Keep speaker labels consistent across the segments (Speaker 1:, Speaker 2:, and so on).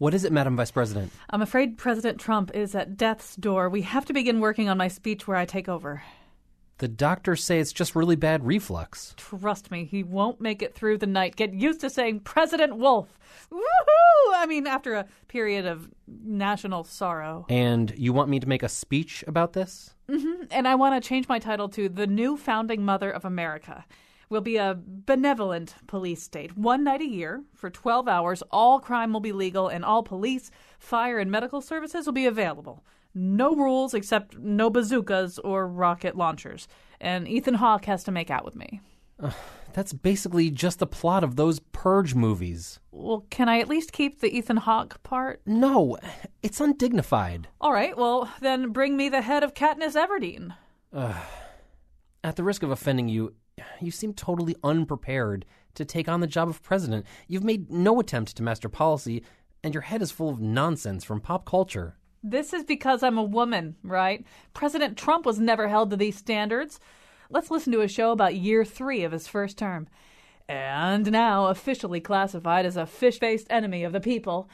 Speaker 1: What is it, Madam Vice President?
Speaker 2: I'm afraid President Trump is at death's door. We have to begin working on my speech where I take over.
Speaker 1: The doctors say it's just really bad reflux.
Speaker 2: Trust me, he won't make it through the night. Get used to saying President Wolf. Woohoo! I mean, after a period of national sorrow.
Speaker 1: And you want me to make a speech about this?
Speaker 2: Mm-hmm. And I want to change my title to The New Founding Mother of America. We'll be a benevolent police state. One night a year, for 12 hours, all crime will be legal and all police, fire, and medical services will be available. No rules except no bazookas or rocket launchers. And Ethan Hawke has to make out with me.
Speaker 1: Uh, that's basically just the plot of those Purge movies.
Speaker 2: Well, can I at least keep the Ethan Hawke part?
Speaker 1: No, it's undignified.
Speaker 2: All right, well, then bring me the head of Katniss Everdeen.
Speaker 1: Uh, at the risk of offending you, you seem totally unprepared to take on the job of president. You've made no attempt to master policy, and your head is full of nonsense from pop culture.
Speaker 2: This is because I'm a woman, right? President Trump was never held to these standards. Let's listen to a show about year three of his first term. And now officially classified as a fish faced enemy of the people,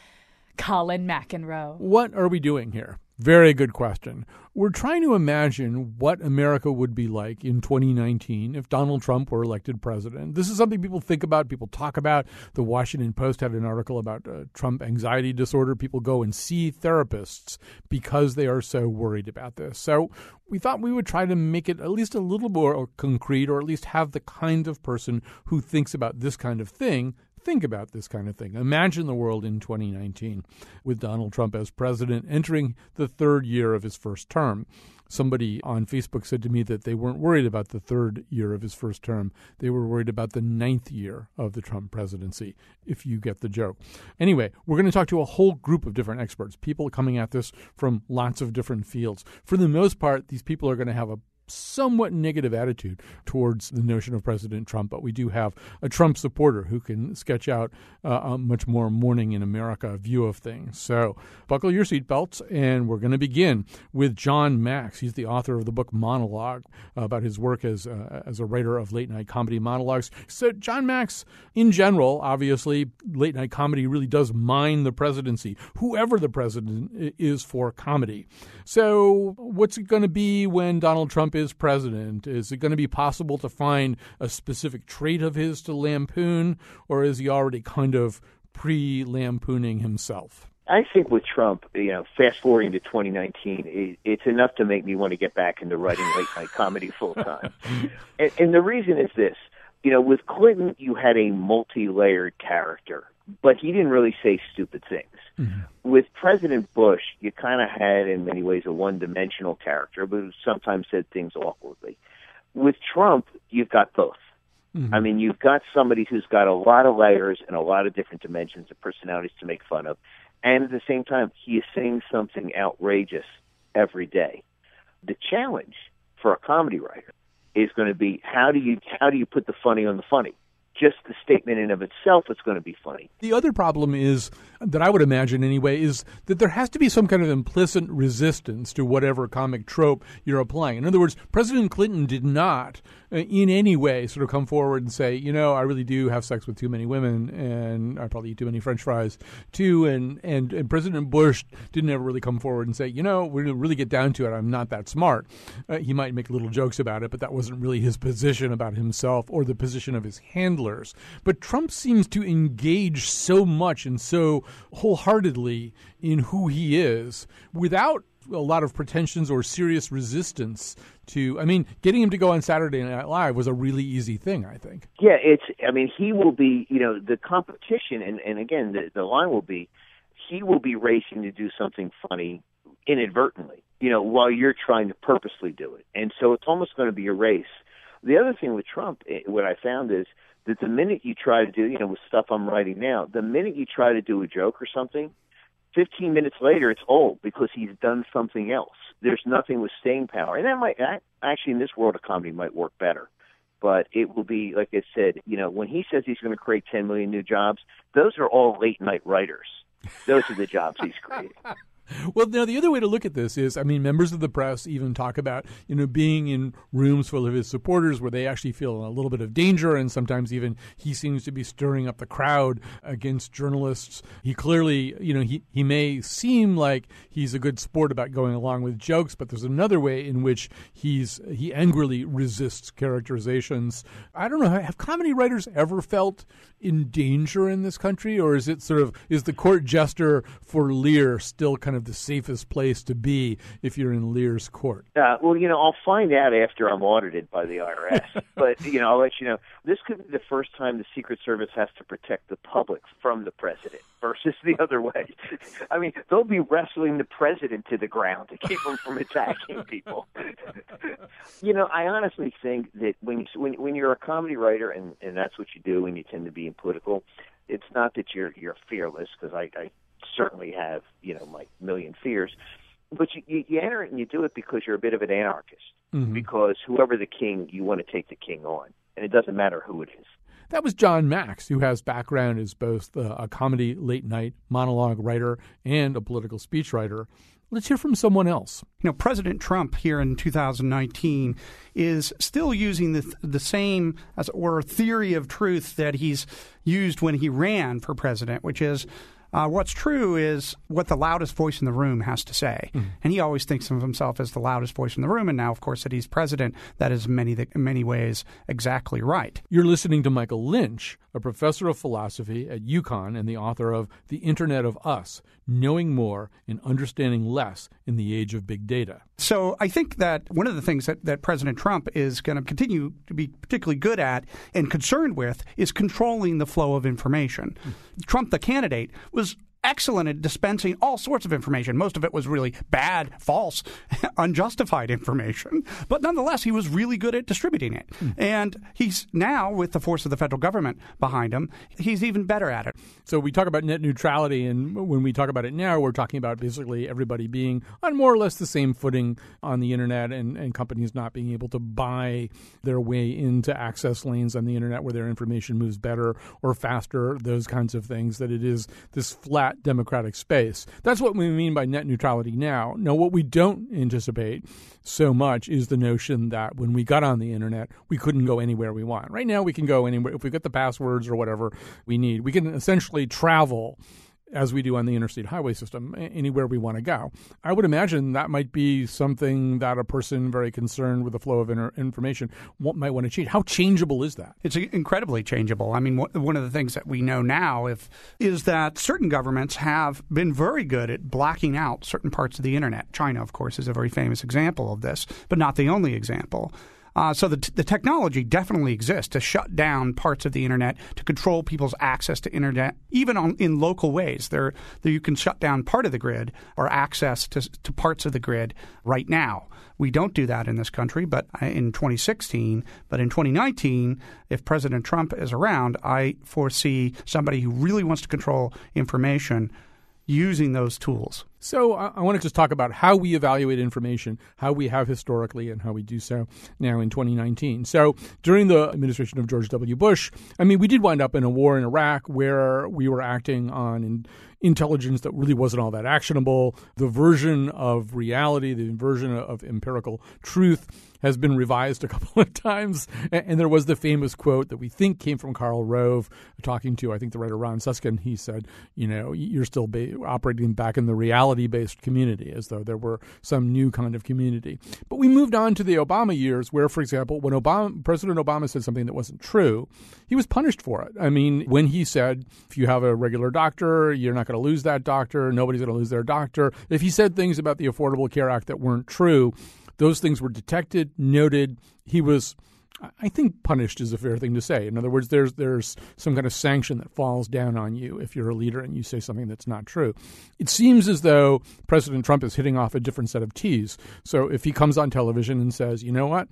Speaker 2: Colin McEnroe.
Speaker 3: What are we doing here? Very good question. We're trying to imagine what America would be like in 2019 if Donald Trump were elected president. This is something people think about, people talk about. The Washington Post had an article about uh, Trump anxiety disorder. People go and see therapists because they are so worried about this. So we thought we would try to make it at least a little more concrete, or at least have the kind of person who thinks about this kind of thing think about this kind of thing. Imagine the world in 2019 with Donald Trump as president entering the third year of his first term. Somebody on Facebook said to me that they weren't worried about the third year of his first term. They were worried about the ninth year of the Trump presidency, if you get the joke. Anyway, we're going to talk to a whole group of different experts, people coming at this from lots of different fields. For the most part, these people are going to have a somewhat negative attitude towards the notion of President Trump, but we do have a Trump supporter who can sketch out uh, a much more morning in America view of things. So buckle your seatbelts, and we're going to begin with Jon Macks. He's the author of the book Monologue about his work as uh, as a writer of late night comedy monologues. So Jon Macks, in general, obviously, late night comedy really does mine the presidency, whoever the president is for comedy. So what's it going to be when Donald Trump is president? Is it going to be possible to find a specific trait of his to lampoon, or is he already kind of pre lampooning himself?
Speaker 4: I think with Trump, you know, fast forwarding to 2019, it's enough to make me want to get back into writing late night comedy full time. and, and the reason is this you know, with Clinton, you had a multi layered character, but he didn't really say stupid things. Mm-hmm. With President Bush, you kind of had, in many ways, a one dimensional character, but sometimes said things awkwardly. With Trump, you've got both. Mm-hmm. I mean, you've got somebody who's got a lot of layers and a lot of different dimensions of personalities to make fun of. And at the same time, he is saying something outrageous every day. The challenge for a comedy writer is going to be how do you how do you put the funny on the funny? Just the statement in of itself is going to be funny.
Speaker 3: The other problem is that I would imagine anyway is that there has to be some kind of implicit resistance to whatever comic trope you're applying. In other words, President Clinton did not uh, in any way sort of come forward and say, you know, I really do have sex with too many women and I probably eat too many french fries too and and, and President Bush didn't ever really come forward and say, you know, to really get down to it, I'm not that smart. Uh, he might make little jokes about it, but that wasn't really his position about himself or the position of his handler but Trump seems to engage so much and so wholeheartedly in who he is without a lot of pretensions or serious resistance to I mean getting him to go on Saturday Night Live was a really easy thing I think.
Speaker 4: Yeah, it's I mean he will be, you know, the competition and and again the the line will be he will be racing to do something funny inadvertently, you know, while you're trying to purposely do it. And so it's almost going to be a race. The other thing with Trump eh, what I found is that the minute you try to do, you know, with stuff I'm writing now, the minute you try to do a joke or something, 15 minutes later, it's old because he's done something else. There's nothing with staying power, and that might actually in this world of comedy might work better. But it will be like I said, you know, when he says he's going to create 10 million new jobs, those are all late night writers. Those are the jobs he's creating.
Speaker 3: Well, now the other way to look at this is, I mean, members of the press even talk about, you know, being in rooms full of his supporters where they actually feel a little bit of danger, and sometimes even he seems to be stirring up the crowd against journalists. He clearly, you know, he he may seem like he's a good sport about going along with jokes, but there's another way in which he's he angrily resists characterizations. I don't know, have comedy writers ever felt in danger in this country, or is it sort of is the court jester for Lear still kind of the safest place to be if you're in Lear's court?
Speaker 4: Uh, well, you know, I'll find out after I'm audited by the IRS. but you know, I'll let you know. This could be the first time the Secret Service has to protect the public from the president versus the other way. I mean, they'll be wrestling the president to the ground to keep him from attacking people. you know, I honestly think that when you, when when you're a comedy writer and and that's what you do, and you tend to be in political, it's not that you're you're fearless because I, I certainly have you know my million fears, but you, you you enter it and you do it because you're a bit of an anarchist. Mm-hmm. Because whoever the king, you want to take the king on, and it doesn't matter who it is.
Speaker 3: That was Jon Macks, who has background as both a comedy late night monologue writer and a political speechwriter. Let's hear from someone else.
Speaker 5: You know, President Trump here in 2019 is still using the the same as or theory of truth that he's used when he ran for president, which is uh, what's true is what the loudest voice in the room has to say, mm. and he always thinks of himself as the loudest voice in the room. And now, of course, that he's president, that is many in many ways exactly right.
Speaker 3: You're listening to Michael Lynch, a professor of philosophy at UConn and the author of The Internet of Us: Knowing More and Understanding Less in the Age of Big Data.
Speaker 5: So I think that one of the things that, that President Trump is going to continue to be particularly good at and concerned with is controlling the flow of information. Mm. Trump, the candidate, was excellent at dispensing all sorts of information. Most of it was really bad, false, unjustified information. But nonetheless, he was really good at distributing it. Mm. And he's now, with the force of the federal government behind him, he's even better at it.
Speaker 3: So we talk about net neutrality, and when we talk about it now, we're talking about basically everybody being on more or less the same footing on the internet and, and companies not being able to buy their way into access lanes on the internet where their information moves better or faster, those kinds of things, that it is this flat democratic space. That's what we mean by net neutrality now. Now, what we don't anticipate so much is the notion that when we got on the internet, we couldn't go anywhere we want. Right now, we can go anywhere. If we get the passwords or whatever we need, we can essentially travel as we do on the interstate highway system, anywhere we want to go. I would imagine that might be something that a person very concerned with the flow of information might want to change. How changeable is that?
Speaker 5: It's incredibly changeable. I mean, one of the things that we know now if, is that certain governments have been very good at blocking out certain parts of the internet. China, of course, is a very famous example of this, but not the only example. Uh, so the, t- the technology definitely exists to shut down parts of the internet, to control people's access to internet, even on, in local ways. There, there, you can shut down part of the grid or access to, to parts of the grid right now. We don't do that in this country, but in 2016, but in 2019, if President Trump is around, I foresee somebody who really wants to control information using those tools.
Speaker 3: So I, want to just talk about how we evaluate information, how we have historically, and how we do so now in 2019. So during the administration of George W. Bush, I mean, we did wind up in a war in Iraq where we were acting on in, intelligence that really wasn't all that actionable. The version of reality, the version of empirical truth has been revised a couple of times. And there was the famous quote that we think came from Karl Rove, talking to, I think, the writer Ron Suskind. He said, you know, you're still operating back in the based community, as though there were some new kind of community. But we moved on to the Obama years, where, for example, when Obama, President Obama said something that wasn't true, he was punished for it. I mean, when he said, if you have a regular doctor, you're not going to lose that doctor, nobody's going to lose their doctor. If he said things about the Affordable Care Act that weren't true, those things were detected, noted. He was I think punished is a fair thing to say. In other words, there's there's some kind of sanction that falls down on you if you're a leader and you say something that's not true. It seems as though President Trump is hitting off a different set of tees. So if he comes on television and says, "You know what?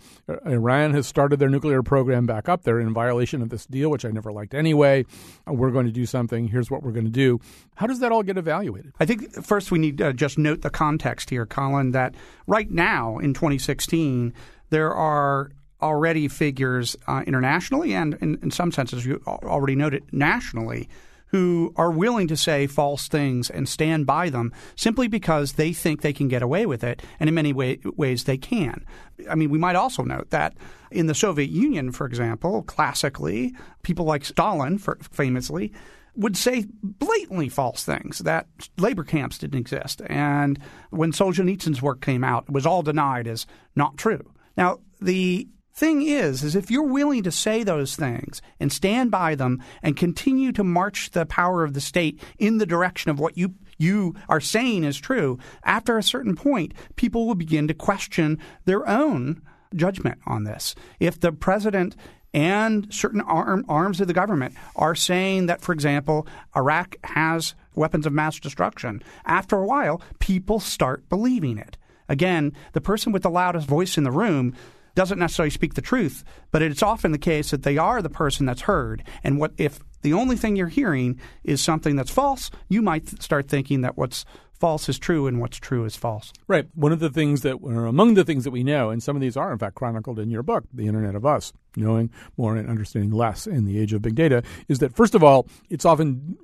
Speaker 3: Iran has started their nuclear program back up. They're in violation of this deal, which I never liked anyway. Uh, we're going to do something. Here's what we're going to do." How does that all get evaluated?
Speaker 5: I think first we need to uh, just note the context here, Colin, that right now in 2016 there are already figures uh, internationally and, in, in some senses, you already noted, nationally, who are willing to say false things and stand by them simply because they think they can get away with it, and in many way, ways they can. I mean, we might also note that in the Soviet Union, for example, classically, people like Stalin, famously, would say blatantly false things that labor camps didn't exist. And when Solzhenitsyn's work came out, it was all denied as not true. Now, the thing is is if you're willing to say those things and stand by them and continue to march the power of the state in the direction of what you you are saying is true after a certain point people will begin to question their own judgment on this if the president and certain arm, arms of the government are saying that, for example, Iraq has weapons of mass destruction. After a while, people start believing it. Again, the person with the loudest voice in the room doesn't necessarily speak the truth, but it's often the case that they are the person that's heard. And what if the only thing you're hearing is something that's false, you might start thinking that what's false is true and what's true is false.
Speaker 3: Right. One of the things that, or among the things that we know, and some of these are in fact chronicled in your book, The Internet of Us, knowing more and understanding less in the age of big data, is that first of all, it's often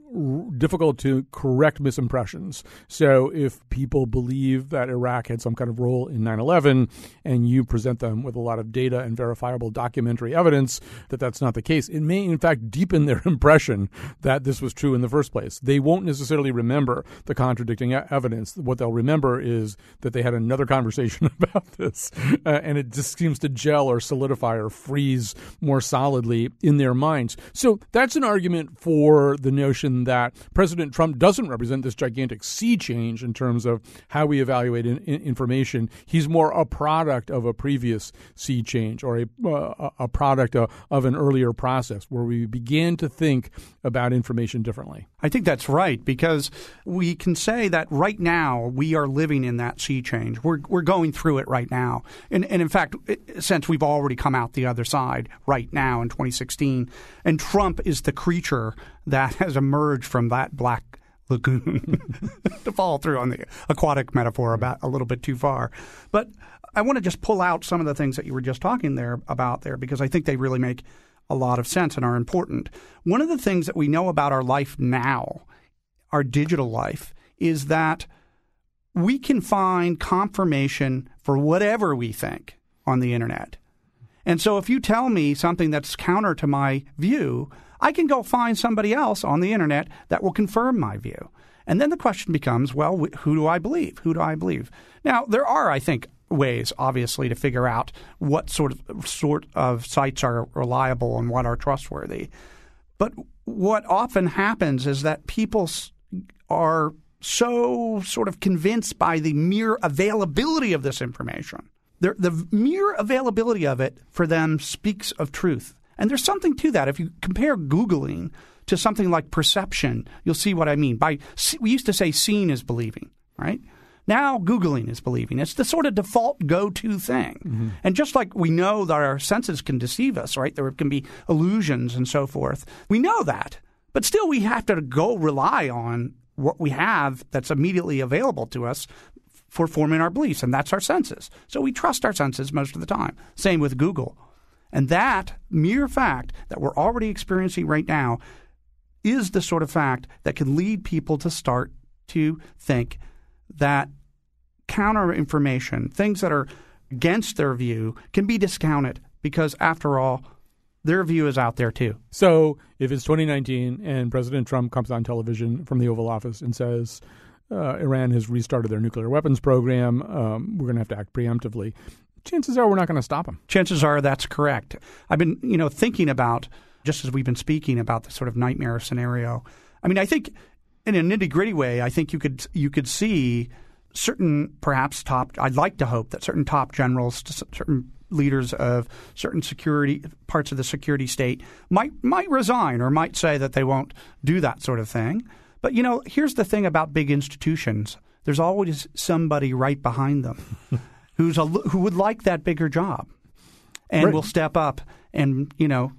Speaker 3: difficult to correct misimpressions. So if people believe that Iraq had some kind of role in 9/11 and you present them with a lot of data and verifiable documentary evidence that that's not the case, it may in fact deepen their impression that this was true in the first place. They won't necessarily remember the contradicting evidence. What they'll remember is that they had another conversation about this uh, and it just seems to gel or solidify or freeze more solidly in their minds. So that's an argument for the notion that President Trump doesn't represent this gigantic sea change in terms of how we evaluate in, in information. He's more a product of a previous sea change or a, uh, a product of, of an earlier process where we began to think about information differently.
Speaker 5: I think that's right because we can say that right now we are living in that sea change. We're, we're going through it right now. And, and in fact, since we've already come out the other side right now in 2016, and Trump is the creature that has emerged from that black lagoon to follow through on the aquatic metaphor about a little bit too far. But I want to just pull out some of the things that you were just talking there about there because I think they really make a lot of sense and are important. One of the things that we know about our life now, our digital life, is that we can find confirmation for whatever we think on the internet. And so if you tell me something that's counter to my view, I can go find somebody else on the internet that will confirm my view. And then the question becomes, well, who do I believe? Who do I believe? Now, there are, I think, ways, obviously, to figure out what sort of sort of sites are reliable and what are trustworthy. But what often happens is that people are so sort of convinced by the mere availability of this information. The, the mere availability of it for them speaks of truth. And there's something to that. If you compare Googling to something like perception, you'll see what I mean. By we used to say seeing is believing, right? Now Googling is believing. It's the sort of default go-to thing. Mm-hmm. And just like we know that our senses can deceive us, right? There can be illusions and so forth. We know that. But still we have to go rely on what we have that's immediately available to us for forming our beliefs, and that's our senses. So we trust our senses most of the time. Same with Google. And that mere fact that we're already experiencing right now is the sort of fact that can lead people to start to think that counter information, things that are against their view, can be discounted because, after all, their view is out there too.
Speaker 3: So, if it's 2019 and President Trump comes on television from the Oval Office and says, uh, Iran has restarted their nuclear weapons program. Um, we're going to have to act preemptively chances are we're not going to stop them.
Speaker 5: Chances are that's correct. I've been, you know, thinking about just as we've been speaking about the sort of nightmare scenario. I mean, I think in a nitty gritty way, I think you could you could see certain perhaps top. I'd like to hope that certain top generals, certain leaders of certain security parts of the security state might might resign or might say that they won't do that sort of thing. But you know, here's the thing about big institutions: there's always somebody right behind them who's a, who would like that bigger job and
Speaker 3: Right.
Speaker 5: will step up and you know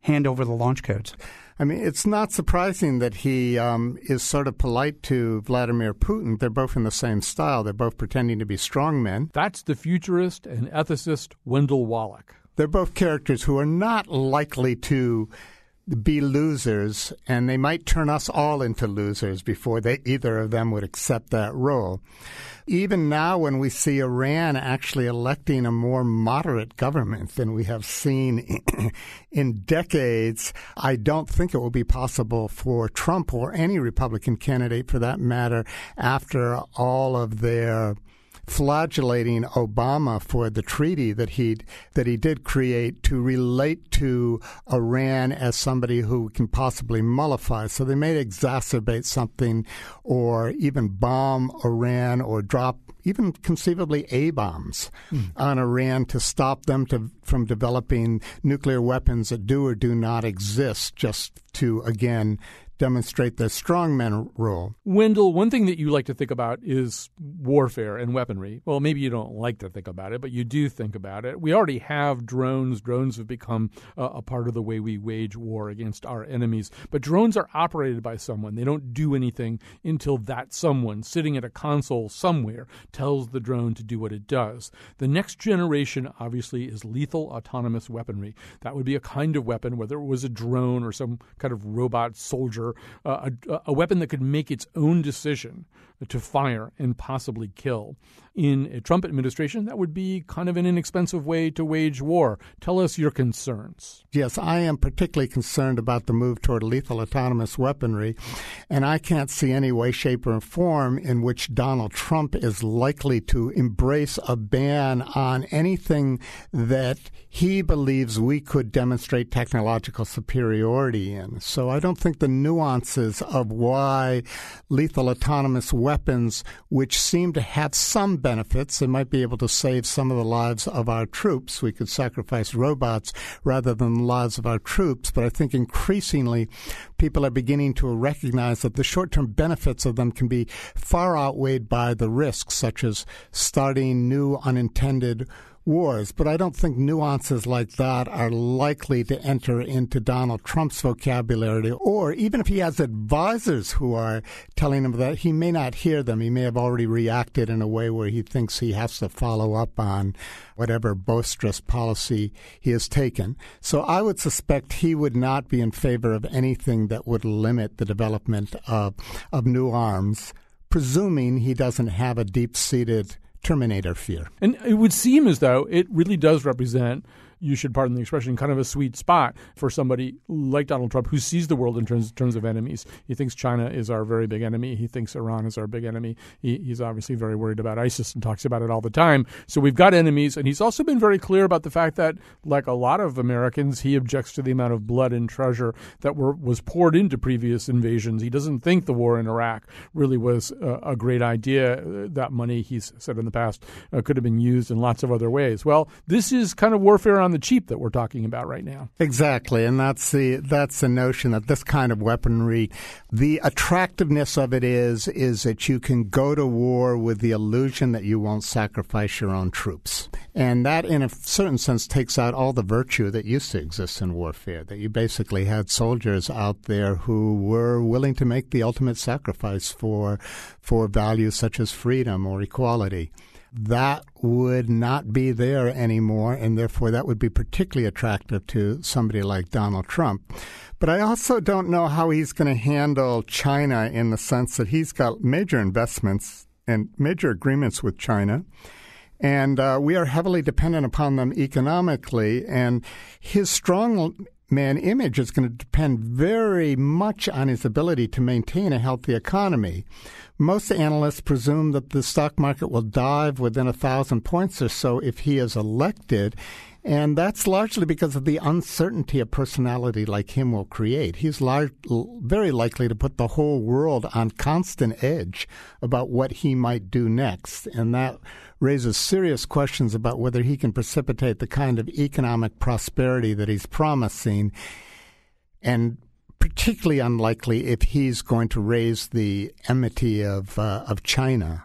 Speaker 5: hand over the launch codes.
Speaker 6: I mean, it's not surprising that he um, is sort of polite to Vladimir Putin. They're both in the same style. They're both pretending to be strong men.
Speaker 3: That's the futurist and ethicist Wendell Wallach.
Speaker 6: They're both characters who are not likely to be losers, and they might turn us all into losers before they either of them would accept that role. Even now, when we see Iran actually electing a more moderate government than we have seen in decades, I don't think it will be possible for Trump or any Republican candidate for that matter after all of their flagellating Obama for the treaty that he that he did create to relate to Iran as somebody who can possibly mollify. So they may exacerbate something, or even bomb Iran, or drop even conceivably A bombs hmm. on Iran to stop them to, from developing nuclear weapons that do or do not exist, just to again demonstrate the strongman rule.
Speaker 3: Wendell, one thing that you like to think about is warfare and weaponry. Well, maybe you don't like to think about it, but you do think about it. We already have drones. Drones have become uh, a part of the way we wage war against our enemies. But drones are operated by someone. They don't do anything until that someone sitting at a console somewhere tells the drone to do what it does. The next generation, obviously, is lethal autonomous weaponry. That would be a kind of weapon, whether it was a drone or some kind of robot soldier, a, a weapon that could make its own decision to fire and possibly kill. In a Trump administration, that would be kind of an inexpensive way to wage war. Tell us your concerns.
Speaker 6: Yes, I am particularly concerned about the move toward lethal autonomous weaponry, and I can't see any way, shape, or form in which Donald Trump is likely to embrace a ban on anything that he believes we could demonstrate technological superiority in. So I don't think the nuances of why lethal autonomous weapons, which seem to have some benefits and might be able to save some of the lives of our troops, we could sacrifice robots rather than the lives of our troops. But I think increasingly people are beginning to recognize that the short term benefits of them can be far outweighed by the risks, such as starting new unintended wars. But I don't think nuances like that are likely to enter into Donald Trump's vocabulary, or even if he has advisors who are telling him that, he may not hear them. He may have already reacted in a way where he thinks he has to follow up on whatever boisterous policy he has taken. So I would suspect he would not be in favor of anything that would limit the development of, of new arms, presuming he doesn't have a deep seated Terminator fear.
Speaker 3: And it would seem as though it really does represent, you should pardon the expression, kind of a sweet spot for somebody like Donald Trump who sees the world in terms, terms of enemies. He thinks China is our very big enemy. He thinks Iran is our big enemy. He, he's obviously very worried about ISIS and talks about it all the time. So we've got enemies. And he's also been very clear about the fact that, like a lot of Americans, he objects to the amount of blood and treasure that were, was poured into previous invasions. He doesn't think the war in Iraq really was a, a great idea. That money, he's said in the past, uh, could have been used in lots of other ways. Well, this is kind of warfare on the cheap that we're talking about right now.
Speaker 6: Exactly, and that's the that's the notion that this kind of weaponry, the attractiveness of it is is that you can go to war with the illusion that you won't sacrifice your own troops, and that, in a certain sense, takes out all the virtue that used to exist in warfare. That you basically had soldiers out there who were willing to make the ultimate sacrifice for for values such as freedom or equality that would not be there anymore, and therefore that would be particularly attractive to somebody like Donald Trump. But I also don't know how he's going to handle China in the sense that he's got major investments and major agreements with China. And uh, we are heavily dependent upon them economically. And his strong man image is going to depend very much on his ability to maintain a healthy economy. Most analysts presume that the stock market will dive within a thousand points or so if he is elected. And that's largely because of the uncertainty a personality like him will create. He's very likely to put the whole world on constant edge about what he might do next. And that raises serious questions about whether he can precipitate the kind of economic prosperity that he's promising. And particularly unlikely if he's going to raise the enmity of, uh, of China.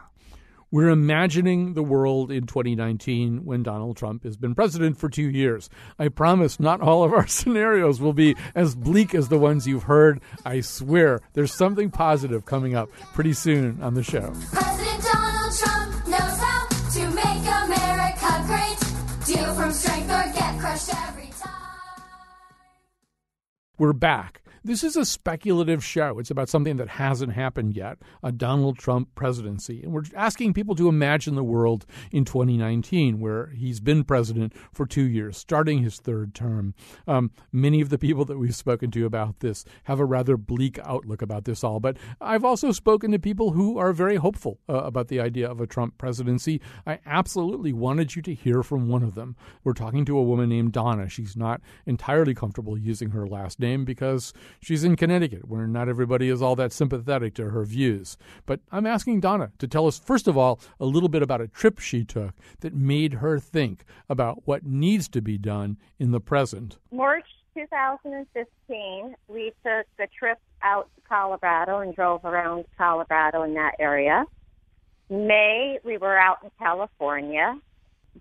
Speaker 3: We're imagining the world in 2019 when Donald Trump has been president for two years. I promise not all of our scenarios will be as bleak as the ones you've heard. I swear there's something positive coming up pretty soon on the show. We're back. This is a speculative show. It's about something that hasn't happened yet a Donald Trump presidency. And we're asking people to imagine the world in 2019, where he's been president for two years, starting his third term. Um, many of the people that we've spoken to about this have a rather bleak outlook about this all. But I've also spoken to people who are very hopeful uh, about the idea of a Trump presidency. I absolutely wanted you to hear from one of them. We're talking to a woman named Donna. She's not entirely comfortable using her last name because She's in Connecticut, where not everybody is all that sympathetic to her views. But I'm asking Donna to tell us, first of all, a little bit about a trip she took that made her think about what needs to be done in the present.
Speaker 7: March 2015, we took a trip out to Colorado and drove around Colorado in that area. May, we were out in California.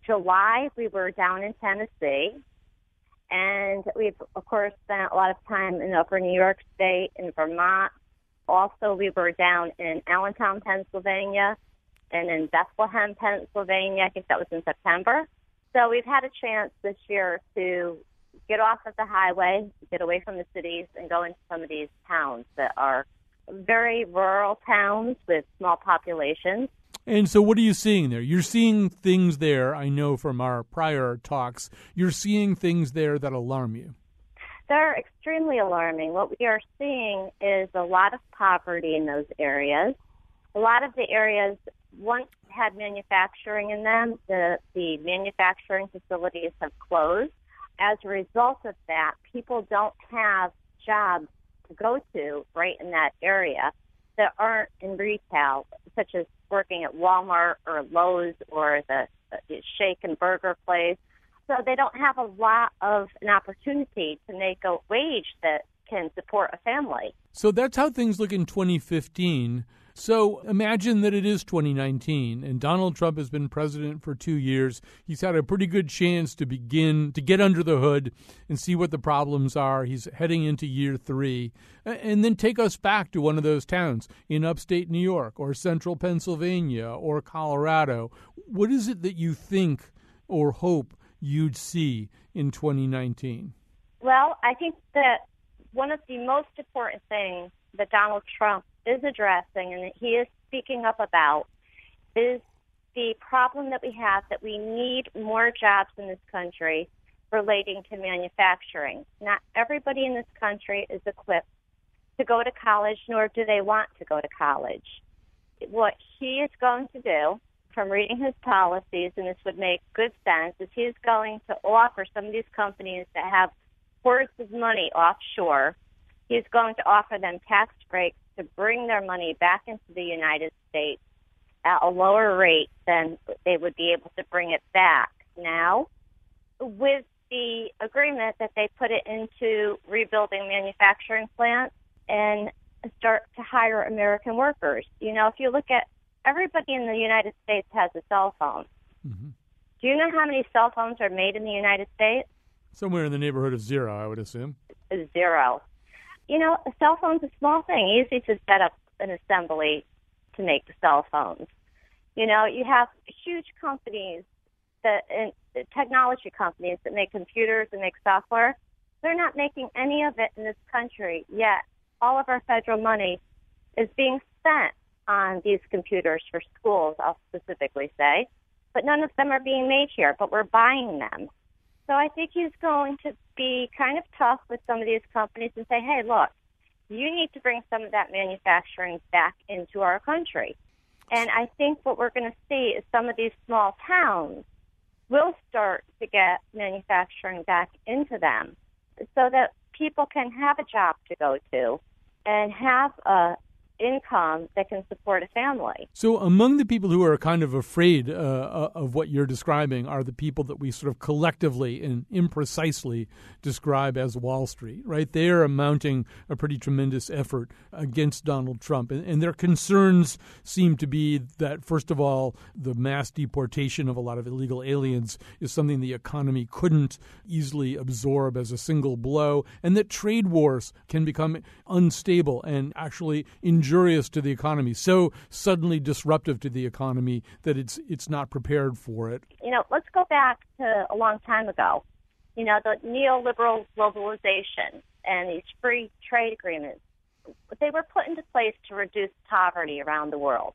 Speaker 7: July, we were down in Tennessee. And we've, of course, spent a lot of time in upper New York State, in Vermont. Also, we were down in Allentown, Pennsylvania, and in Bethlehem, Pennsylvania. I think that was in September. So we've had a chance this year to get off of the highway, get away from the cities, and go into some of these towns that are very rural towns with small populations.
Speaker 3: And so, what are you seeing there? You're seeing things there, I know from our prior talks, you're seeing things there that alarm you.
Speaker 7: They're extremely alarming. What we are seeing is a lot of poverty in those areas. A lot of the areas once had manufacturing in them. The, the manufacturing facilities have closed. As a result of that, people don't have jobs to go to right in that area that aren't in retail, such as working at Walmart or Lowe's or the, the Shake and Burger place. So they don't have a lot of an opportunity to make a wage that can support a family.
Speaker 3: So that's how things look in 2015. So imagine that it is 2019 and Donald Trump has been president for two years. He's had a pretty good chance to begin to get under the hood and see what the problems are. He's heading into year three. And then take us back to one of those towns in upstate New York or central Pennsylvania or Colorado. What is it that you think or hope you'd see in 2019?
Speaker 7: Well, I think that one of the most important things that Donald Trump is addressing and he is speaking up about is the problem that we have that we need more jobs in this country relating to manufacturing. Not everybody in this country is equipped to go to college, nor do they want to go to college. What he is going to do, from reading his policies, and this would make good sense, is he's going to offer some of these companies that have hordes of money offshore, he's going to offer them tax breaks to bring their money back into the United States at a lower rate than they would be able to bring it back now with the agreement that they put it into rebuilding manufacturing plants and start to hire American workers. You know, if you look at everybody in the United States has a cell phone. Mm-hmm. Do you know how many cell phones are made in the United States?
Speaker 3: Somewhere in the neighborhood of zero, I would assume.
Speaker 7: Zero you know, a cell phone's a small thing, easy to set up an assembly to make the cell phones. You know, you have huge companies that and uh, technology companies that make computers and make software. They're not making any of it in this country yet. All of our federal money is being spent on these computers for schools, I'll specifically say, but none of them are being made here, but we're buying them. So I think he's going to be kind of tough with some of these companies and say, hey, look, you need to bring some of that manufacturing back into our country. And I think what we're going to see is some of these small towns we'll start to get manufacturing back into them so that people can have a job to go to and have a income that can support a family.
Speaker 3: So, among the people who are kind of afraid uh, uh, of what you're describing are the people that we sort of collectively and imprecisely describe as Wall Street, right? They are mounting a pretty tremendous effort against Donald Trump. And, and their concerns seem to be that, first of all, the mass deportation of a lot of illegal aliens is something the economy couldn't easily absorb as a single blow, and that trade wars can become unstable and actually injurious to the economy, so suddenly disruptive to the economy that it's it's not prepared for it.
Speaker 7: You know, let's go back to a long time ago. You know, the neoliberal globalization and these free trade agreements, they were put into place to reduce poverty around the world.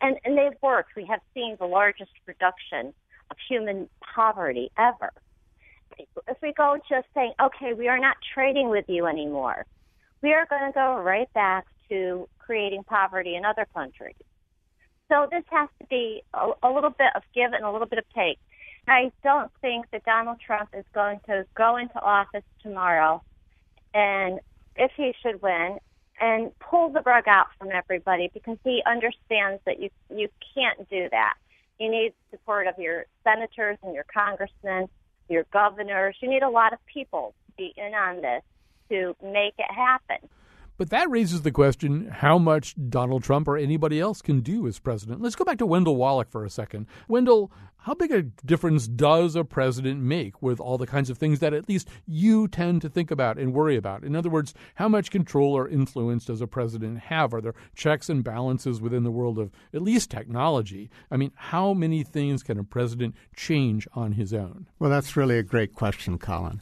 Speaker 7: And, and they've worked. We have seen the largest reduction of human poverty ever. If we go just saying, okay, we are not trading with you anymore, we are going to go right back to creating poverty in other countries. So this has to be a, a little bit of give and a little bit of take. I don't think that Donald Trump is going to go into office tomorrow and if he should win and pull the rug out from everybody because he understands that you you can't do that. You need support of your senators and your congressmen, your governors. You need a lot of people to be in on this to make it happen.
Speaker 3: But that raises the question how much Donald Trump or anybody else can do as president. Let's go back to Wendell Wallach for a second. Wendell, how big a difference does a president make with all the kinds of things that at least you tend to think about and worry about? In other words, how much control or influence does a president have? Are there checks and balances within the world of at least technology? I mean, how many things can a president change on his own?
Speaker 6: Well, that's really a great question, Colin.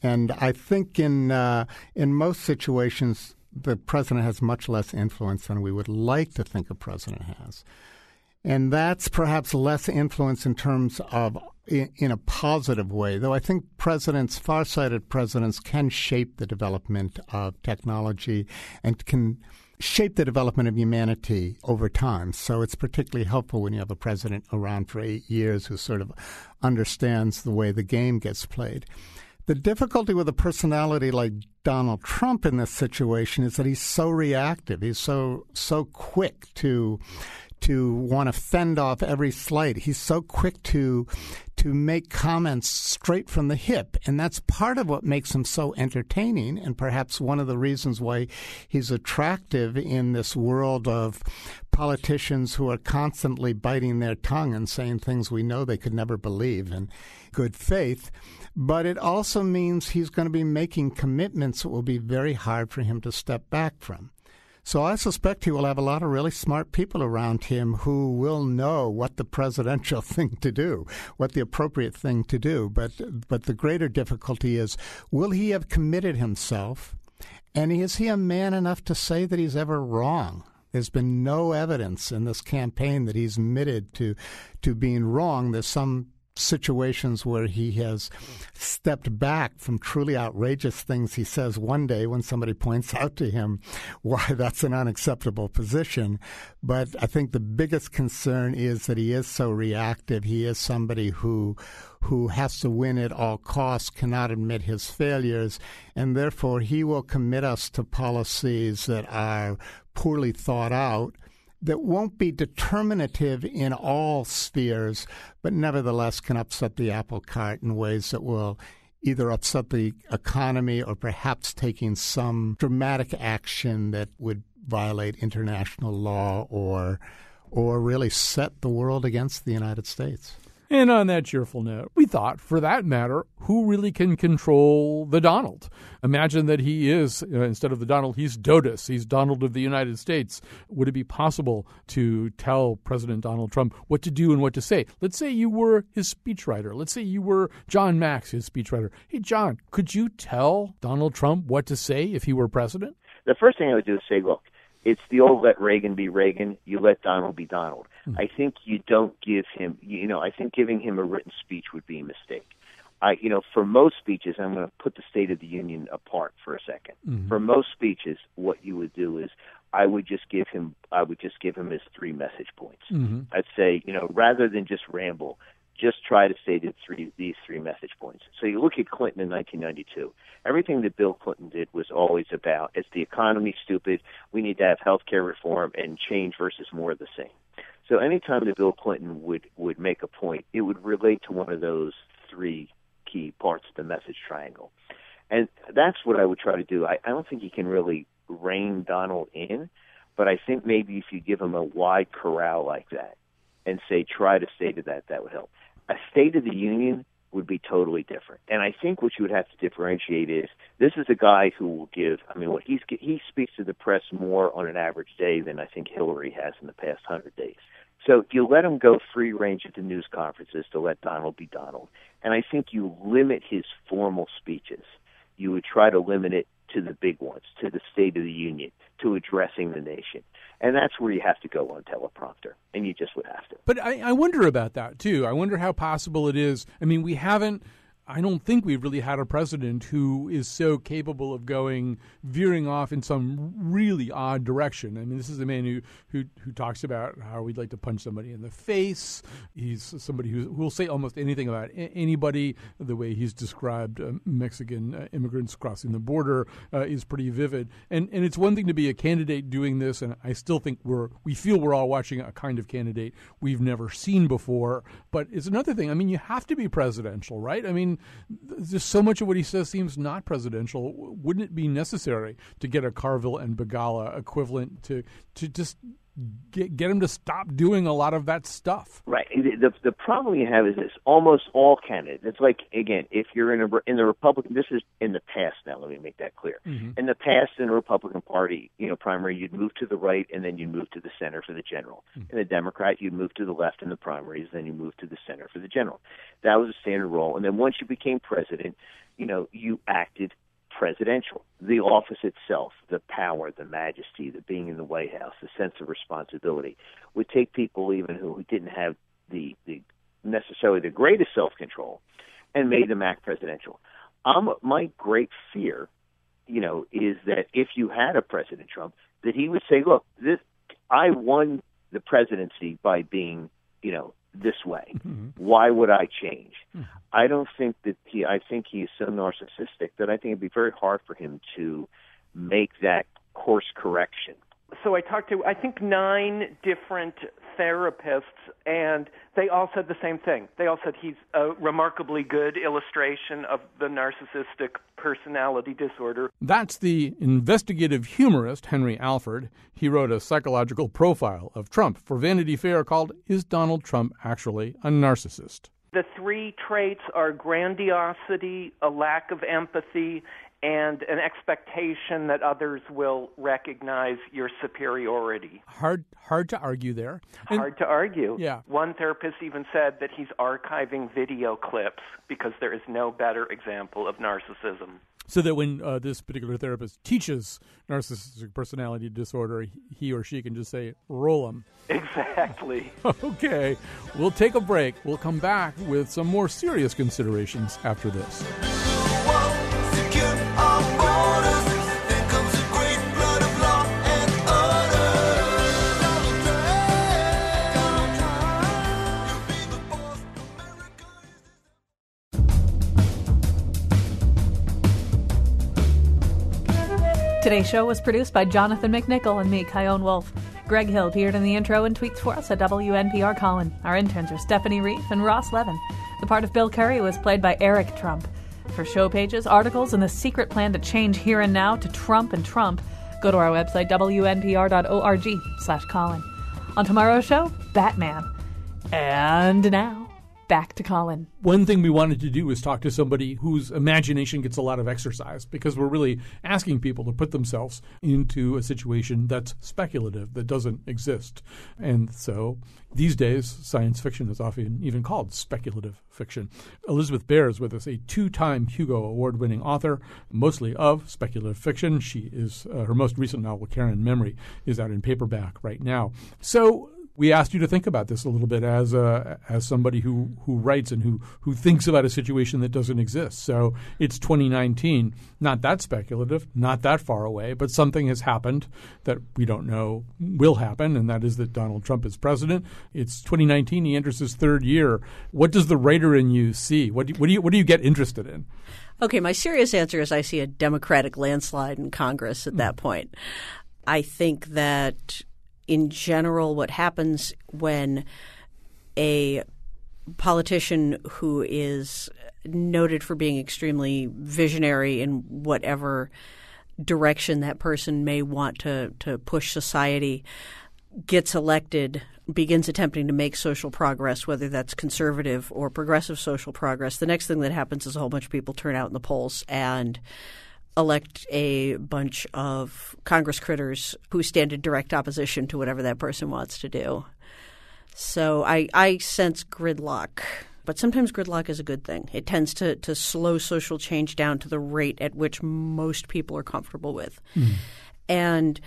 Speaker 6: And I think in uh, in most situations, the president has much less influence than we would like to think a president has. And that's perhaps less influence in terms of in, a positive way, though I think presidents, far-sighted presidents, can shape the development of technology and can shape the development of humanity over time. So it's particularly helpful when you have a president around for eight years who sort of understands the way the game gets played. The difficulty with a personality like Donald Trump in this situation is that he's so reactive. He's so so quick to to want to fend off every slight. He's so quick to to make comments straight from the hip, and that's part of what makes him so entertaining, and perhaps one of the reasons why he's attractive in this world of politicians who are constantly biting their tongue and saying things we know they could never believe in good faith. But it also means he's going to be making commitments that will be very hard for him to step back from. So I suspect he will have a lot of really smart people around him who will know what the presidential thing to do, what the appropriate thing to do. But but the greater difficulty is will he have committed himself and is he a man enough to say that he's ever wrong? There's been no evidence in this campaign that he's admitted to to being wrong. There's some situations where he has stepped back from truly outrageous things he says one day when somebody points out to him why that's an unacceptable position. But I think the biggest concern is that he is so reactive. He is somebody who who has to win at all costs, cannot admit his failures, and therefore he will commit us to policies that are poorly thought out that won't be determinative in all spheres, but nevertheless can upset the apple cart in ways that will either upset the economy or perhaps taking some dramatic action that would violate international law or or really set the world against the United States.
Speaker 3: And on that cheerful note, we thought, for that matter, who really can control the Donald? Imagine that he is, uh, instead of the Donald, he's DOTUS. He's Donald of the United States. Would it be possible to tell President Donald Trump what to do and what to say? Let's say you were his speechwriter. Let's say you were Jon Macks, his speechwriter. Hey, John, could you tell Donald Trump what to say if he were president?
Speaker 4: The first thing I would do is say, look, it's the old let Reagan be Reagan, you let Donald be Donald. Mm-hmm. I think you don't give him, you know, I think giving him a written speech would be a mistake. I, you know, for most speeches, I'm going to put the State of the Union apart for a 2nd
Speaker 3: mm-hmm.
Speaker 4: For most speeches, what you would do is I would just give him, I would just give him his three message points.
Speaker 3: Mm-hmm.
Speaker 4: I'd say, you know, rather than just ramble, just try to say the three, these three message points. So you look at Clinton in 1992. Everything that Bill Clinton did was always about, is the economy stupid? We need to have health care reform and change versus more of the same. So anytime that Bill Clinton would, would make a point, it would relate to one of those three key parts of the message triangle. And that's what I would try to do. I, I don't think you can really rein Donald in, but I think maybe if you give him a wide corral like that and say, try to stay to that, that would help. A State of the Union would be totally different. And I think what you would have to differentiate is this is a guy who will give. I mean, what he's he speaks to the press more on an average day than I think Hillary has in the past hundred days. So you let him go free range at the news conferences to let Donald be Donald, and I think you limit his formal speeches. You would try to limit it to the big ones, to the State of the Union, to addressing the nation. And that's where you have to go on teleprompter, and you just would have to.
Speaker 3: But I, I wonder about that too. I wonder how possible it is. I mean, we haven't. I don't think we've really had a president who is so capable of going veering off in some really odd direction. I mean, this is a man who who, who talks about how we'd like to punch somebody in the face. He's somebody who will say almost anything about anybody. The way he's described uh, Mexican uh, immigrants crossing the border uh, is pretty vivid. And and it's one thing to be a candidate doing this, and I still think we're we feel we're all watching a kind of candidate we've never seen before. But it's another thing. I mean, you have to be presidential, right? I mean just so much of what he says seems not presidential. Wouldn't it be necessary to get a Carville and Begala equivalent to to just get get him to stop doing a lot of that stuff?
Speaker 4: Right. The the problem you have is this: almost all candidates. It's like again, if you're in a in the Republican, this is in the past. Now, let me make that clear.
Speaker 3: Mm-hmm.
Speaker 4: In the past, in the Republican Party, you know, primary, you'd move to the right and then you'd move to the center for the general.
Speaker 3: Mm-hmm.
Speaker 4: In the Democrat, you'd move to the left in the primaries, then you move to the center for the general. That was a standard role. And then once you became president, you know, you acted presidential. The office itself, the power, the majesty, the being in the White House, the sense of responsibility would take people even who didn't have the, the necessarily the greatest self control and made them act presidential. Um, my great fear, you know, is that if you had a President Trump, that he would say, "Look, this I won the presidency by being, you know, this way.
Speaker 3: Mm-hmm.
Speaker 4: Why would I change? I don't think that he. I think he is so narcissistic that I think it'd be very hard for him to make that course correction.
Speaker 8: So I talked to I think nine different therapists, and they all said the same thing. They all said he's a remarkably good illustration of the narcissistic personality disorder.
Speaker 3: That's the investigative humorist Henry Alford. He wrote a psychological profile of Trump for Vanity Fair called Is Donald Trump Actually a Narcissist?
Speaker 8: The three traits are grandiosity, a lack of empathy, and an expectation that others will recognize your superiority.
Speaker 3: Hard hard to argue there. And-
Speaker 8: Hard to argue.
Speaker 3: Yeah.
Speaker 8: One therapist even said that he's archiving video clips because there is no better example of narcissism.
Speaker 3: so that when uh, this particular therapist teaches narcissistic personality disorder, he or she can just say, roll them.
Speaker 8: Exactly.
Speaker 3: Okay, we'll take a break. We'll come back with some more serious considerations after this.
Speaker 2: Today's show was produced by Jonathan McNicol and me, Chion Wolf. Greg Hill appeared in the intro and tweets for us at WNPR Colin. Our interns are Stephanie Reef and Ross Levin. The part of Bill Curry was played by Eric Trump. For show pages, articles, and the secret plan to change here and now to Trump and Trump, go to our website, wnpr.org slash Colin. On tomorrow's show, Batman. And now, back to Colin.
Speaker 3: One thing we wanted to do was talk to somebody whose imagination gets a lot of exercise because we're really asking people to put themselves into a situation that's speculative, that doesn't exist. And so these days, science fiction is often even called speculative fiction. Elizabeth Bear is with us, a two time Hugo Award winning author, mostly of speculative fiction. She is, uh, her most recent novel, Karen Memory, is out in paperback right now. So, we asked you to think about this a little bit as a, as somebody who, who writes and who, who thinks about a situation that doesn't exist. So it's 2019, not that speculative, not that far away, but something has happened that we don't know will happen, and that is that Donald Trump is president. It's 2019; he enters his third year. What does the writer in you see? What do, what do you what do you get interested in?
Speaker 9: Okay, my serious answer is I see a Democratic landslide in Congress at that hmm. point. I think that in general, what happens when a politician who is noted for being extremely visionary in whatever direction that person may want to, to push society gets elected begins attempting to make social progress, whether that's conservative or progressive social progress, the next thing that happens is a whole bunch of people turn out in the polls and elect a bunch of Congress critters who stand in direct opposition to whatever that person wants to do. So I, I sense gridlock. But sometimes gridlock is a good thing. It tends to, to slow social change down to the rate at which most people are comfortable with. Hmm. And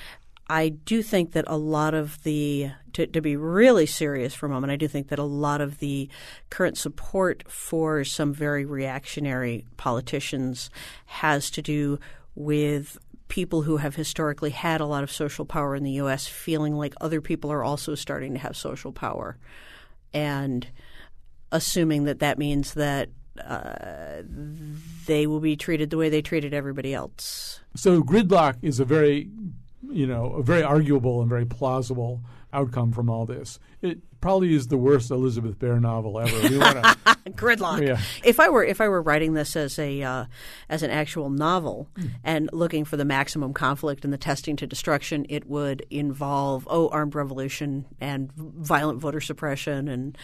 Speaker 9: I do think that a lot of the, to, to be really serious for a moment, I do think that a lot of the current support for some very reactionary politicians has to do with people who have historically had a lot of social power in the U.S. feeling like other people are also starting to have social power. And assuming that that means that uh, they will be treated the way they treated everybody else.
Speaker 3: So gridlock is a very, you know, a very arguable and very plausible outcome from all this. It probably is the worst Elizabeth Bear novel ever. We wanna,
Speaker 9: Gridlock.
Speaker 3: Yeah.
Speaker 9: If I were if I were writing this as a uh, as an actual novel
Speaker 3: Hmm.
Speaker 9: and looking for the maximum conflict and the testing to destruction, it would involve oh armed revolution and violent voter suppression and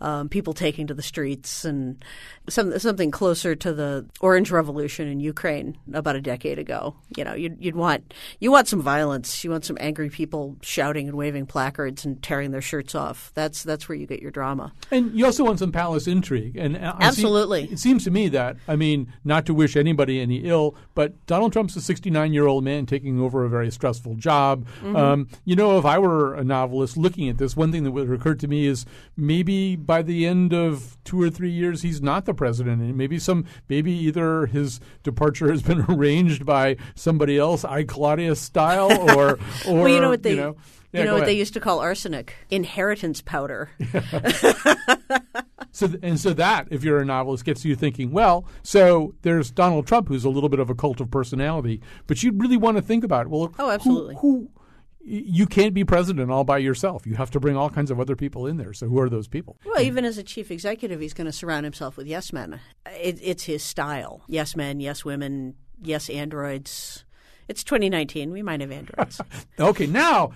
Speaker 9: um, people taking to the streets and some, something closer to the Orange Revolution in Ukraine about a decade ago. You know, you'd, you'd want you want some violence. You want some angry people shouting and waving placards and tearing their shirts off. That's that's where you get your drama.
Speaker 3: And you also want some palace intrigue. And I see-
Speaker 9: Absolutely.
Speaker 3: it seems to me that, I mean, not to wish anybody any ill, but Donald Trump's a 69 year old man taking over a very stressful job.
Speaker 9: Mm-hmm.
Speaker 3: Um, you know, if I were a novelist looking at this, one thing that would occur to me is maybe by the end of two or three years, he's not the president. And maybe some, maybe either his departure has been arranged by somebody else, I Claudius style, or, or
Speaker 9: well, you know what they
Speaker 3: you know, Yeah,
Speaker 9: you know what they used to call arsenic? Inheritance powder.
Speaker 3: So and so that, if you're a novelist, gets you thinking. Well, so there's Donald Trump, who's a little bit of a cult of personality, but you'd really want to think about well,
Speaker 9: Oh,
Speaker 3: who-
Speaker 9: absolutely.
Speaker 3: Who, you can't be president all by yourself. You have to bring all kinds of other people in there. So who are those people?
Speaker 9: Well, even as a chief executive, he's going to surround himself with yes men. It, it's his style. Yes men, yes women, yes androids. It's 2019. We might have androids.
Speaker 3: Okay, now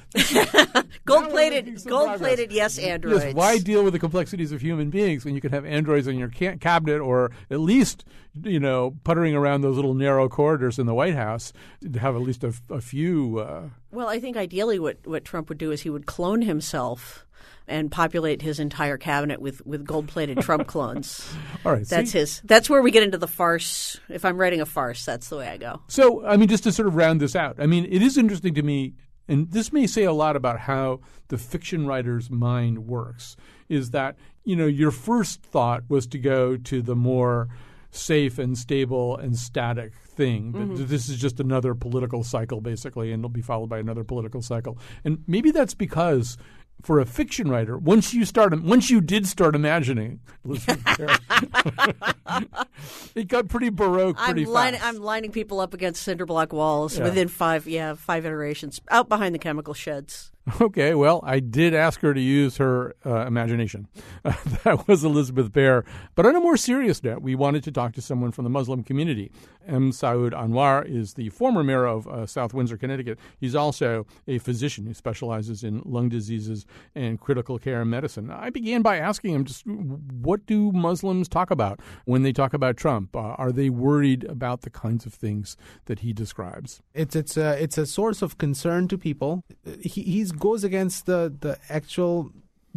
Speaker 9: gold plated, gold plated. Yes, androids.
Speaker 3: Yes, why deal with the complexities of human beings when you can have androids in your ca- cabinet or at least, you know, puttering around those little narrow corridors in the White House to have at least a, a few. Uh,
Speaker 9: Well, I think ideally what, what Trump would do is he would clone himself and populate his entire cabinet with, with gold plated Trump clones.
Speaker 3: all right,
Speaker 9: That's
Speaker 3: see?
Speaker 9: his. That's where we get into the farce. If I'm writing a farce, that's the way I go.
Speaker 3: So, I mean, just to sort of round this out, I mean, it is interesting to me, and this may say a lot about how the fiction writer's mind works, is that, you know, your first thought was to go to the more safe and stable and static thing. That mm-hmm. This is just another political cycle, basically, and it'll be followed by another political cycle. And maybe that's because. For a fiction writer, once you start, once you did start imagining, it got pretty baroque
Speaker 9: I'm,
Speaker 3: pretty
Speaker 9: line,
Speaker 3: fast.
Speaker 9: I'm lining people up against cinder block walls
Speaker 3: Yeah.
Speaker 9: within five, yeah, five iterations, out behind the chemical sheds.
Speaker 3: Okay, well, I did ask her to use her uh, imagination. that was Elizabeth Bear. But on a more serious note, we wanted to talk to someone from the Muslim community. M. Saud Anwar is the former mayor of uh, South Windsor, Connecticut. He's also a physician who specializes in lung diseases and critical care medicine. I began by asking him just what do Muslims talk about when they talk about Trump? Uh, are they worried about the kinds of things that he describes?
Speaker 10: It's it's a it's a source of concern to people. He he's goes against the the actual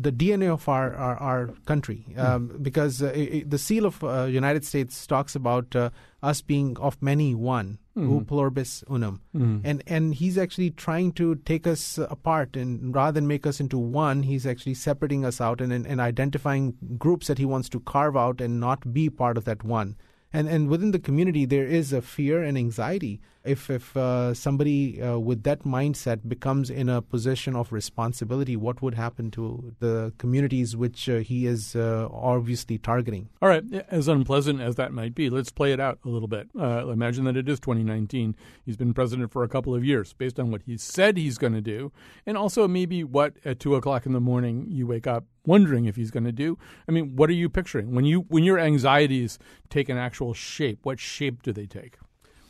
Speaker 10: the DNA of our our, our country, um, because uh, i i- the seal of uh, United States talks about uh, us being of many one, u pluribus unum,
Speaker 3: Mhm.
Speaker 10: and and he's actually trying to take us apart, and rather than make us into one, he's actually separating us out and, and and identifying groups that he wants to carve out and not be part of that one. And and within the community, there is a fear and anxiety if if uh, somebody uh, with that mindset becomes in a position of responsibility, what would happen to the communities which uh, he is uh, obviously targeting?
Speaker 3: All right, as unpleasant as that might be, let's play it out a little bit. Uh, imagine that it is 2019. He's been president for a couple of years, based on what he said he's going to do, and also maybe what at two o'clock in the morning you wake up wondering if he's going to do. I mean, what are you picturing when you when your anxieties take an actual shape? What shape do they take?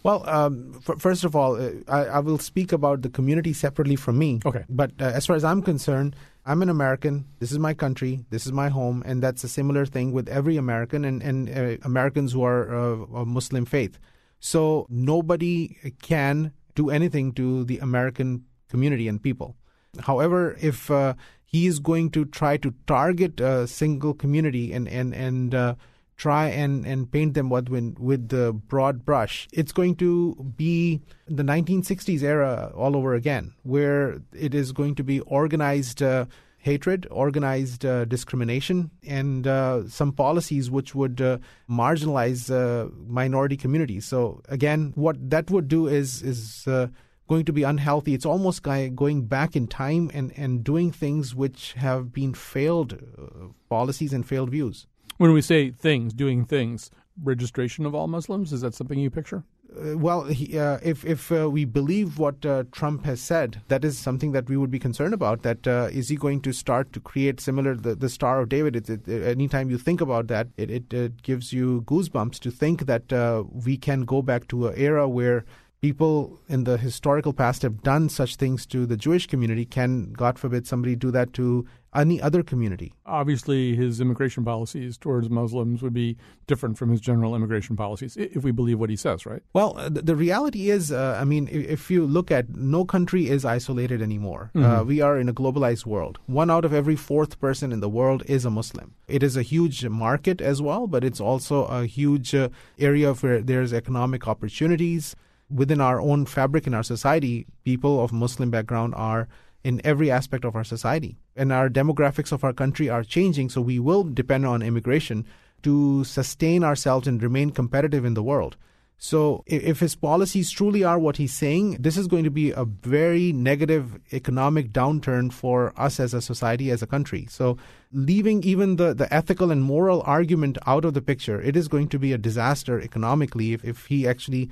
Speaker 10: Well, um, f- first of all, uh, I, I will speak about the community separately from me.
Speaker 3: Okay.
Speaker 10: But uh, as far as I'm concerned, I'm an American. This is my country. This is my home, and that's a similar thing with every American and and uh, Americans who are uh, of Muslim faith. So nobody can do anything to the American community and people. However, if uh, he is going to try to target a single community and and and uh, try and, and paint them with with the broad brush, it's going to be the 1960s era all over again, where it is going to be organized. Uh, hatred, organized uh, discrimination, and uh, some policies which would uh, marginalize uh, minority communities. So again, what that would do is is uh, going to be unhealthy. It's almost going back in time and, and doing things which have been failed policies and failed views.
Speaker 3: When we say things, doing things, registration of all Muslims, is that something you picture?
Speaker 10: Uh, well, he, uh, if if uh, we believe what uh, Trump has said, that is something that we would be concerned about. That uh, is he going to start to create similar the, the Star of David? It, it, anytime you think about that, it, it, it gives you goosebumps to think that uh, we can go back to an era where people in the historical past have done such things to the Jewish community. Can God forbid somebody do that to any other community?
Speaker 3: Obviously, his immigration policies towards Muslims would be different from his general immigration policies, if we believe what he says, right?
Speaker 10: Well, uh, the, the reality is, uh, I mean, if, you look at no country is isolated anymore. Uh,
Speaker 3: Mhm.
Speaker 10: we are in a globalized world. One out of every fourth person in the world is a Muslim. It is a huge market as well, but it's also a huge uh, area where there's economic opportunities. Within our own fabric in our society, people of Muslim background are in every aspect of our society. And our demographics of our country are changing, so we will depend on immigration to sustain ourselves and remain competitive in the world. So, if his policies truly are what he's saying, this is going to be a very negative economic downturn for us as a society, as a country. So, leaving even the, the ethical and moral argument out of the picture, it is going to be a disaster economically if, if he actually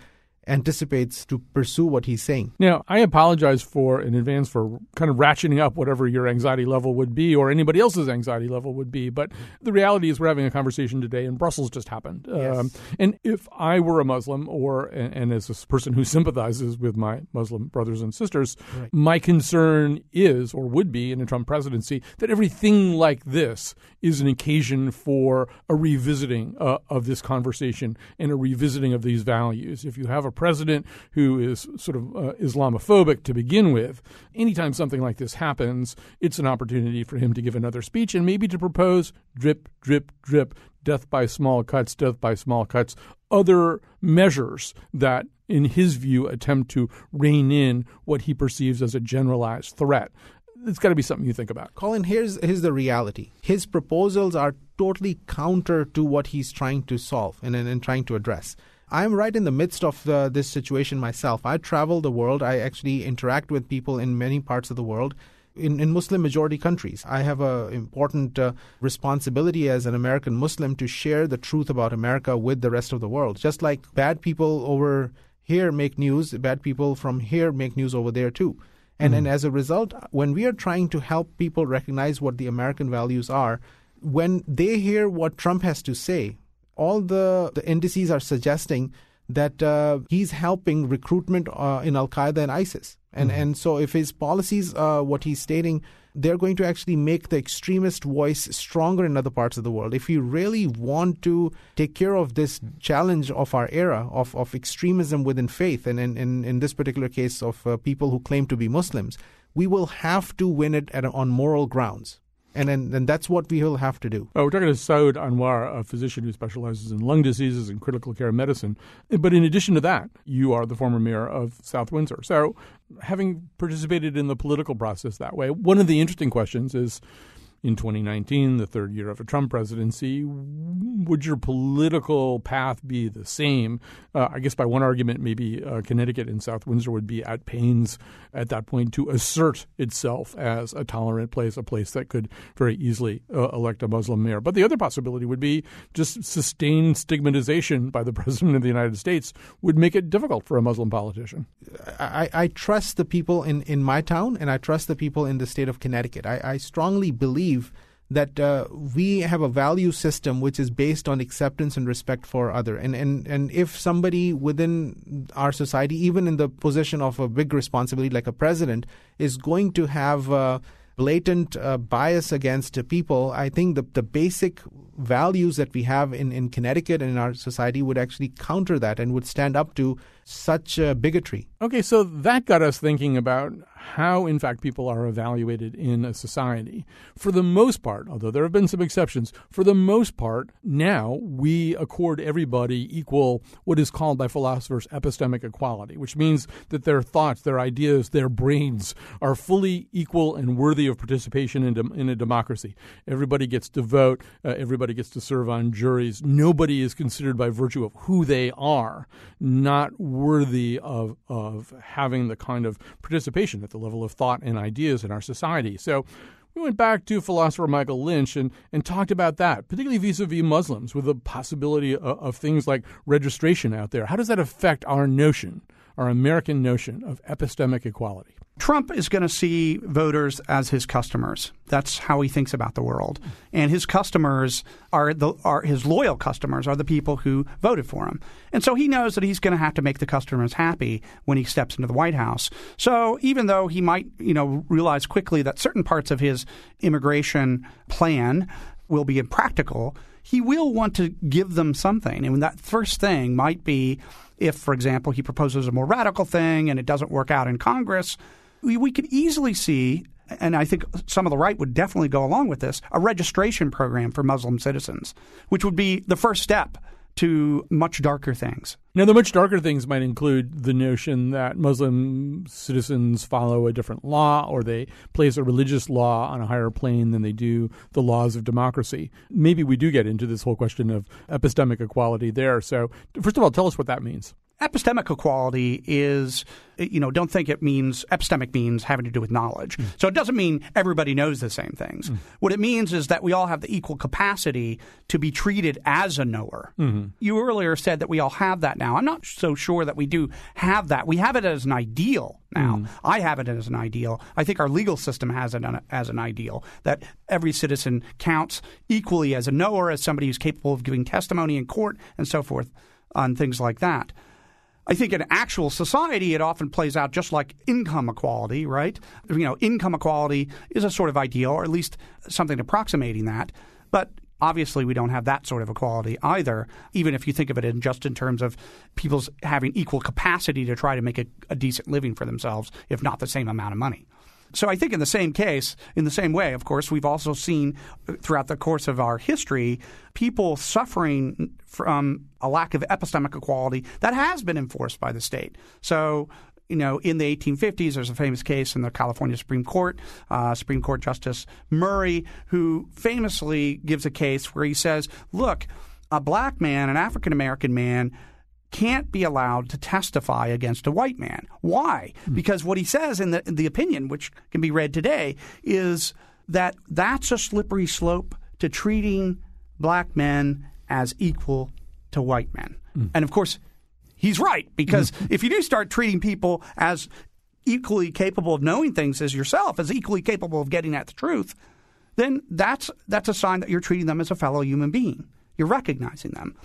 Speaker 10: anticipates to pursue what he's saying.
Speaker 3: Now, I apologize for in advance for kind of ratcheting up whatever your anxiety level would be or anybody else's anxiety level would be. But the reality is, we're having a conversation today, and Brussels just happened. Um, and if I were a Muslim, or and, and as a person who sympathizes with my Muslim brothers and sisters,
Speaker 10: Right.
Speaker 3: my concern is, or would be, in a Trump presidency, that everything like this is an occasion for a revisiting uh, of this conversation and a revisiting of these values. If you have a president who is sort of uh, Islamophobic to begin with, anytime something like this happens, it's an opportunity for him to give another speech and maybe to propose drip, drip, drip, death by small cuts, death by small cuts, other measures that, in his view, attempt to rein in what he perceives as a generalized threat. It's got to be something you think about.
Speaker 10: Colin, here's here's the reality. His proposals are totally counter to what he's trying to solve and, and, and trying to address. I'm right in the midst of the, this situation myself. I travel the world. I actually interact with people in many parts of the world. In, in Muslim majority countries, I have an important uh, responsibility as an American Muslim to share the truth about America with the rest of the world. Just like bad people over here make news, bad people from here make news over there too. And, and as a result, when we are trying to help people recognize what the American values are, when they hear what Trump has to say, all the, the indices are suggesting that uh, he's helping recruitment uh, in Al Qaeda and ISIS. And, and so, if his policies, uh, what he's stating, they're going to actually make the extremist voice stronger in other parts of the world. If you really want to take care of this challenge of our era of, of extremism within faith, and in, in, in this particular case of uh, people who claim to be Muslims, we will have to win it at, on moral grounds. And then and that's what we will have to do.
Speaker 3: Oh, we're talking to Saud Anwar, a physician who specializes in lung diseases and critical care medicine. Uh, but in addition to that, you are the former mayor of South Windsor. So, having participated in the political process that way, one of the interesting questions is in 2019, the third year of a Trump presidency, would your political path be the same? Uh, I guess by one argument, maybe uh, Connecticut and South Windsor would be at pains at that point to assert itself as a tolerant place, a place that could very easily uh, elect a Muslim mayor. But the other possibility would be just sustained stigmatization by the president of the United States would make it difficult for a Muslim politician.
Speaker 10: I, I trust the people in, in my town and I trust the people in the state of Connecticut. I, I strongly believe that uh, we have a value system which is based on acceptance and respect for other and, and and if somebody within our society even in the position of a big responsibility like a president is going to have uh, blatant uh, bias against people i think the the basic values that we have in, in Connecticut and in our society would actually counter that and would stand up to such bigotry.
Speaker 3: Okay, so that got us thinking about how, in fact, people are evaluated in a society. For the most part, although there have been some exceptions, for the most part, now we accord everybody equal, what is called by philosophers epistemic equality, which means that their thoughts, their ideas, their brains are fully equal and worthy of participation in, in a democracy. Everybody gets to vote, uh, everybody gets to serve on juries. Nobody is considered by virtue of who they are not worthy of, of having the kind of participation at the level of thought and ideas in our society. So we went back to philosopher Michael Lynch and, and talked about that, particularly vis a vis Muslims, with the possibility of, of things like registration out there. How does that affect our notion, our American notion of epistemic equality?
Speaker 5: Trump is going to see voters as his customers. That's how he thinks about the world. And his customers are the are his loyal customers are the people who voted for him. And so he knows that he's going to have to make the customers happy when he steps into the White House. So even though he might, you know, realize quickly that certain parts of his immigration plan will be impractical, he will want to give them something. And that first thing might be if, for example, he proposes a more radical thing and it doesn't work out in Congress, we, we could easily see and I think some of the right would definitely go along with this, a registration program for Muslim citizens, which would be the first step to much darker things.
Speaker 3: Now, the much darker things might include the notion that Muslim citizens follow a different law or they place a religious law on a higher plane than they do the laws of democracy. Maybe we do get into this whole question of epistemic equality there. So, first of all, tell us what that means.
Speaker 5: Epistemic equality is, you know, don't think it means epistemic means having to do with knowledge. Mm. So it doesn't mean everybody knows the same things. Mm. What it means is that we all have the equal capacity to be treated as a knower. Mm-hmm. You earlier said that we all have that now. I'm not so sure that we do have that. We have it as an ideal now. Mm. I have it as an ideal. I think our legal system has it as an ideal that every citizen counts equally as a knower, as somebody who's capable of giving testimony in court and so forth on things like that. I think in actual society, it often plays out just like income equality, right? You know, income equality is a sort of ideal, or at least something approximating that. But obviously, we don't have that sort of equality either, even if you think of it in just in terms of people's having equal capacity to try to make a, a decent living for themselves, if not the same amount of money. So I think in the same case, in the same way, of course, we've also seen uh, throughout the course of our history people suffering from a lack of epistemic equality that has been enforced by the state. So you know, in the 1850s, there's a famous case in the California Supreme Court, uh, Supreme Court Justice Murray, who famously gives a case where he says, look, a black man, an African American man, can't be allowed to testify against a white man. Why? Mm. Because what he says in the, in the opinion, which can be read today, is that that's a slippery slope to treating black men as equal to white men. Mm. And of course, he's right because mm. if you do start treating people as equally capable of knowing things as yourself, as equally capable of getting at the truth, then that's that's a sign that you're treating them as a fellow human being. You're recognizing them.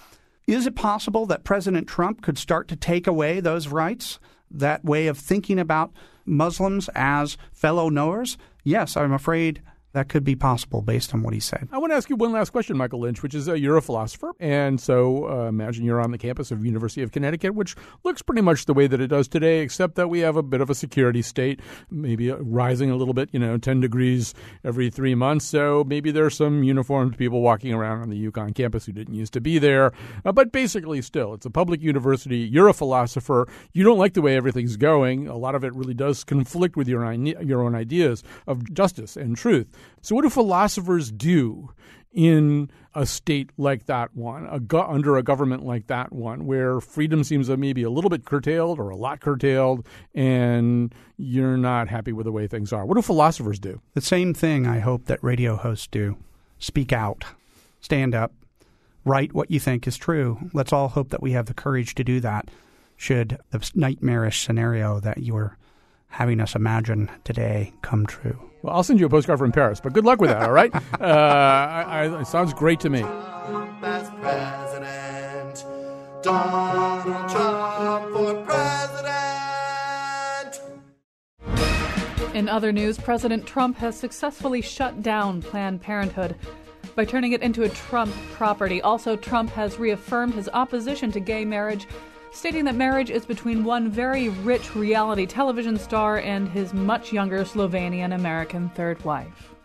Speaker 5: Is it possible that President Trump could start to take away those rights, that way of thinking about Muslims as fellow knowers? Yes, I'm afraid that could be possible based on what he said.
Speaker 3: I want to ask you one last question, Michael Lynch, which is uh, you're a philosopher, and so uh, imagine you're on the campus of University of Connecticut, which looks pretty much the way that it does today, except that we have a bit of a security state, maybe uh, rising a little bit, you know, 10 degrees every three months. So maybe there's some uniformed people walking around on the UConn campus who didn't used to be there. Uh, but basically, still, it's a public university. You're a philosopher. You don't like the way everything's going. A lot of it really does conflict with your, your own ideas of justice and truth. So, what do philosophers do in a state like that one, a go- under a government like that one, where freedom seems maybe a little bit curtailed or a lot curtailed, and you're not happy with the way things are? What do philosophers do?
Speaker 5: The same thing I hope that radio hosts do speak out, stand up, write what you think is true. Let's all hope that we have the courage to do that should the nightmarish scenario that you're having us imagine today come true.
Speaker 3: Well, I'll send you a postcard from Paris, but good luck with that, all right? uh, I, I, it sounds great to me. Donald Trump for
Speaker 2: president. In other news, President Trump has successfully shut down Planned Parenthood by turning it into a Trump property. Also, Trump has reaffirmed his opposition to gay marriage stating that marriage is between one very rich reality television star and his much younger Slovenian American third wife.